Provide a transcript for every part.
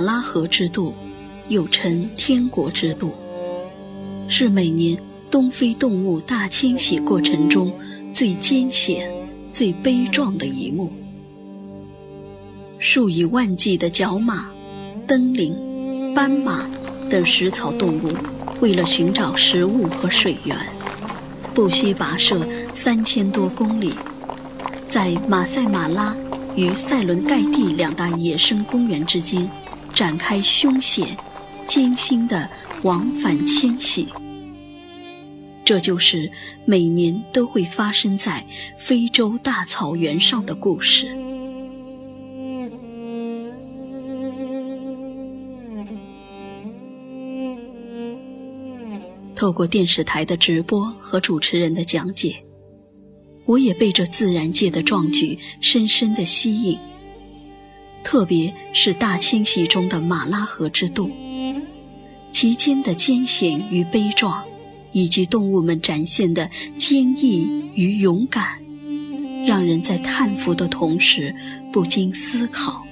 拉河之渡，又称天国之渡，是每年东非动物大迁徙过程中最艰险、最悲壮的一幕。数以万计的角马、登羚、斑马等食草动物，为了寻找食物和水源，不惜跋涉三千多公里，在马赛马拉与塞伦盖蒂两大野生公园之间展开凶险、艰辛的往返迁徙。这就是每年都会发生在非洲大草原上的故事。透过电视台的直播和主持人的讲解，我也被这自然界的壮举深深的吸引。特别是大迁徙中的马拉河之渡，其间的艰险与悲壮，以及动物们展现的坚毅与勇敢，让人在叹服的同时不禁思考。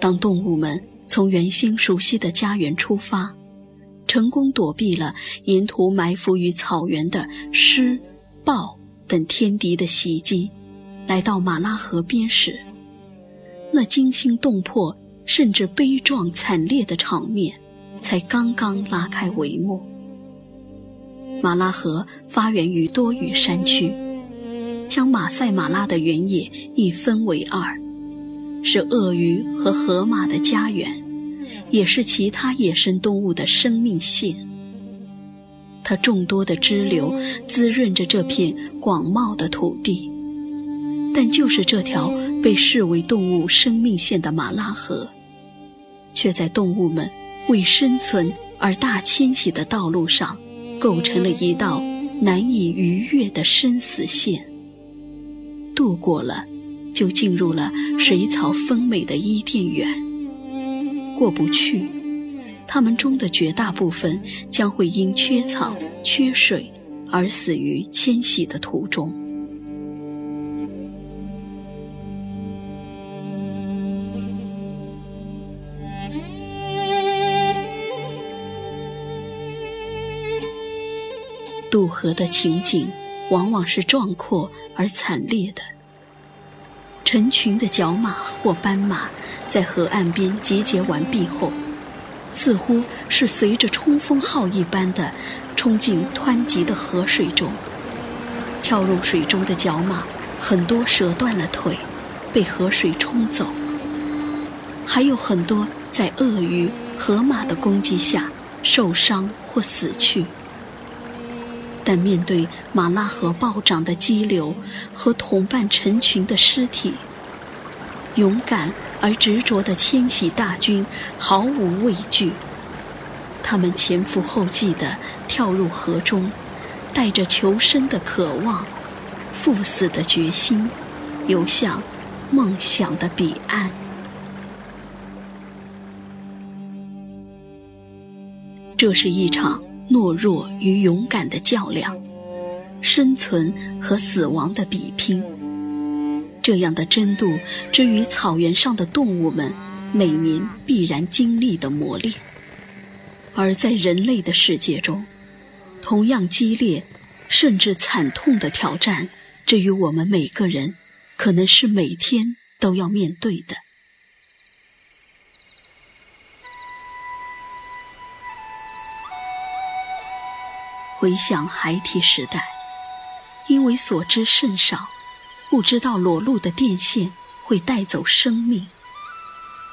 当动物们从原先熟悉的家园出发，成功躲避了沿途埋伏于草原的狮、豹等天敌的袭击，来到马拉河边时，那惊心动魄甚至悲壮惨烈的场面才刚刚拉开帷幕。马拉河发源于多雨山区，将马赛马拉的原野一分为二。是鳄鱼和河马的家园，也是其他野生动物的生命线。它众多的支流滋润着这片广袤的土地，但就是这条被视为动物生命线的马拉河，却在动物们为生存而大迁徙的道路上，构成了一道难以逾越的生死线。渡过了。就进入了水草丰美的伊甸园。过不去，它们中的绝大部分将会因缺草、缺水而死于迁徙的途中。渡河的情景往往是壮阔而惨烈的。成群的角马或斑马在河岸边集结完毕后，似乎是随着冲锋号一般的冲进湍急的河水中。跳入水中的角马很多折断了腿，被河水冲走；还有很多在鳄鱼、河马的攻击下受伤或死去。但面对马拉河暴涨的激流和同伴成群的尸体，勇敢而执着的迁徙大军毫无畏惧。他们前赴后继地跳入河中，带着求生的渴望、赴死的决心，游向梦想的彼岸。这是一场。懦弱与勇敢的较量，生存和死亡的比拼。这样的争渡，之于草原上的动物们每年必然经历的磨练；而在人类的世界中，同样激烈甚至惨痛的挑战，至于我们每个人，可能是每天都要面对的。回想孩提时代，因为所知甚少，不知道裸露的电线会带走生命，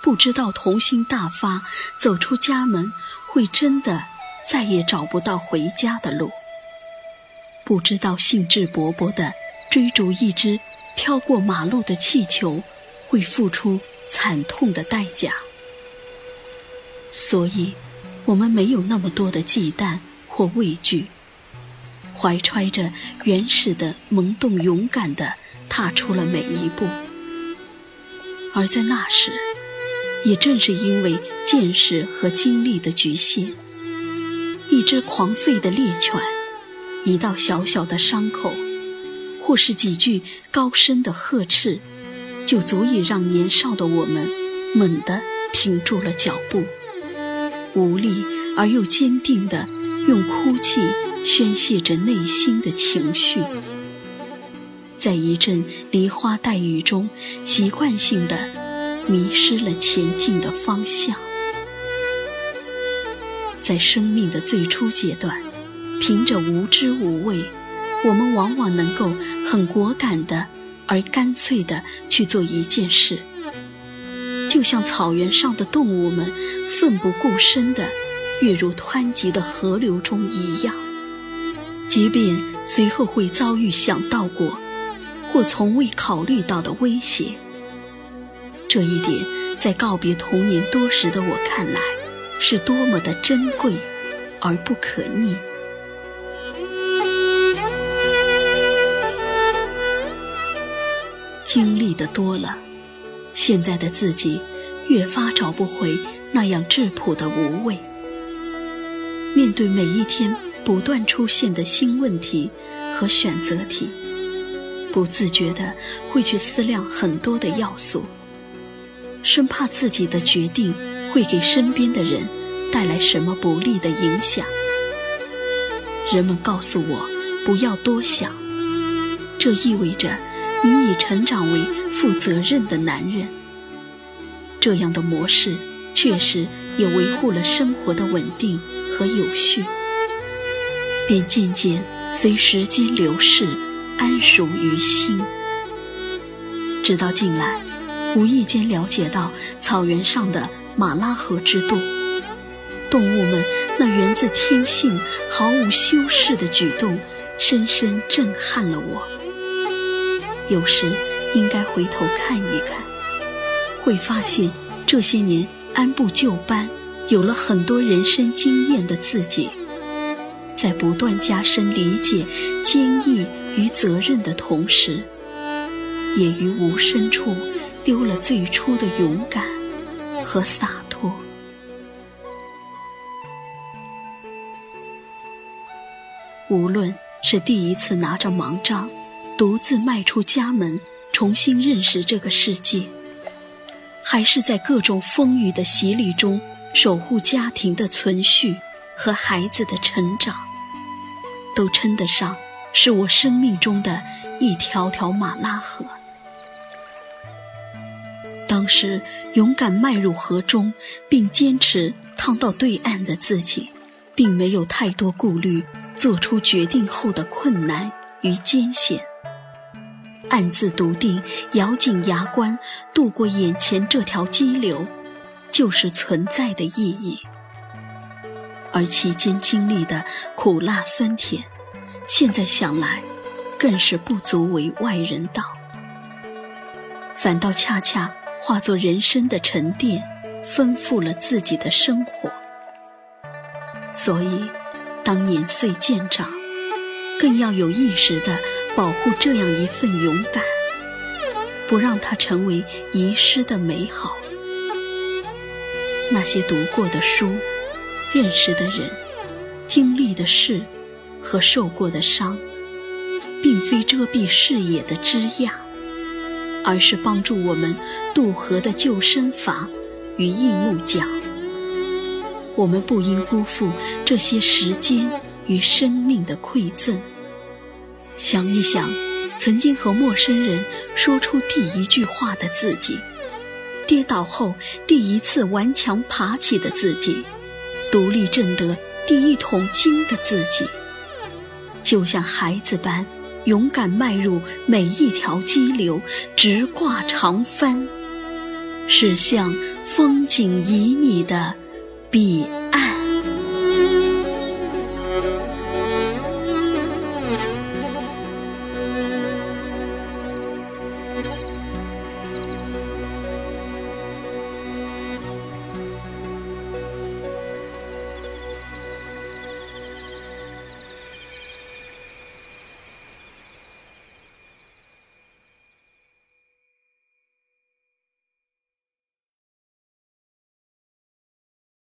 不知道童心大发走出家门会真的再也找不到回家的路，不知道兴致勃勃的追逐一只飘过马路的气球会付出惨痛的代价，所以，我们没有那么多的忌惮。或畏惧，怀揣着原始的萌动，勇敢地踏出了每一步。而在那时，也正是因为见识和经历的局限，一只狂吠的猎犬，一道小小的伤口，或是几句高声的呵斥，就足以让年少的我们猛地停住了脚步，无力而又坚定地用哭泣宣泄着内心的情绪。在一阵梨花带雨中，习惯性的迷失了前进的方向。在生命的最初阶段，凭着无知无畏，我们往往能够很果敢的而干脆的去做一件事，就像草原上的动物们奋不顾身的跃入湍急的河流中一样，即便随后会遭遇想到过。或从未考虑到的威胁，这一点在告别童年多时的我看来，是多么的珍贵而不可逆。经历的多了，现在的自己越发找不回那样质朴的无畏。面对每一天不断出现的新问题和选择题。不自觉的会去思量很多的要素，生怕自己的决定会给身边的人带来什么不利的影响。人们告诉我不要多想，这意味着你已成长为负责任的男人。这样的模式确实也维护了生活的稳定和有序，便渐渐随时间流逝。安属于心。直到近来，无意间了解到草原上的马拉河之渡，动物们那源自天性、毫无修饰的举动，深深震撼了我。有时应该回头看一看，会发现这些年按部就班、有了很多人生经验的自己，在不断加深理解、坚毅。与责任的同时，也于无声处丢了最初的勇敢和洒脱。无论是第一次拿着盲杖，独自迈出家门，重新认识这个世界，还是在各种风雨的洗礼中，守护家庭的存续和孩子的成长，都称得上。是我生命中的一条条马拉河。当时勇敢迈入河中，并坚持趟到对岸的自己，并没有太多顾虑，做出决定后的困难与艰险，暗自笃定，咬紧牙关度过眼前这条激流，就是存在的意义。而其间经历的苦辣酸甜。现在想来，更是不足为外人道，反倒恰恰化作人生的沉淀，丰富了自己的生活。所以，当年岁渐长，更要有意识地保护这样一份勇敢，不让它成为遗失的美好。那些读过的书、认识的人、经历的事。和受过的伤，并非遮蔽视野的枝桠，而是帮助我们渡河的救生筏与硬木桨。我们不应辜负这些时间与生命的馈赠。想一想，曾经和陌生人说出第一句话的自己，跌倒后第一次顽强爬起的自己，独立挣得第一桶金的自己。就像孩子般勇敢迈入每一条激流，直挂长帆，驶向风景旖旎的彼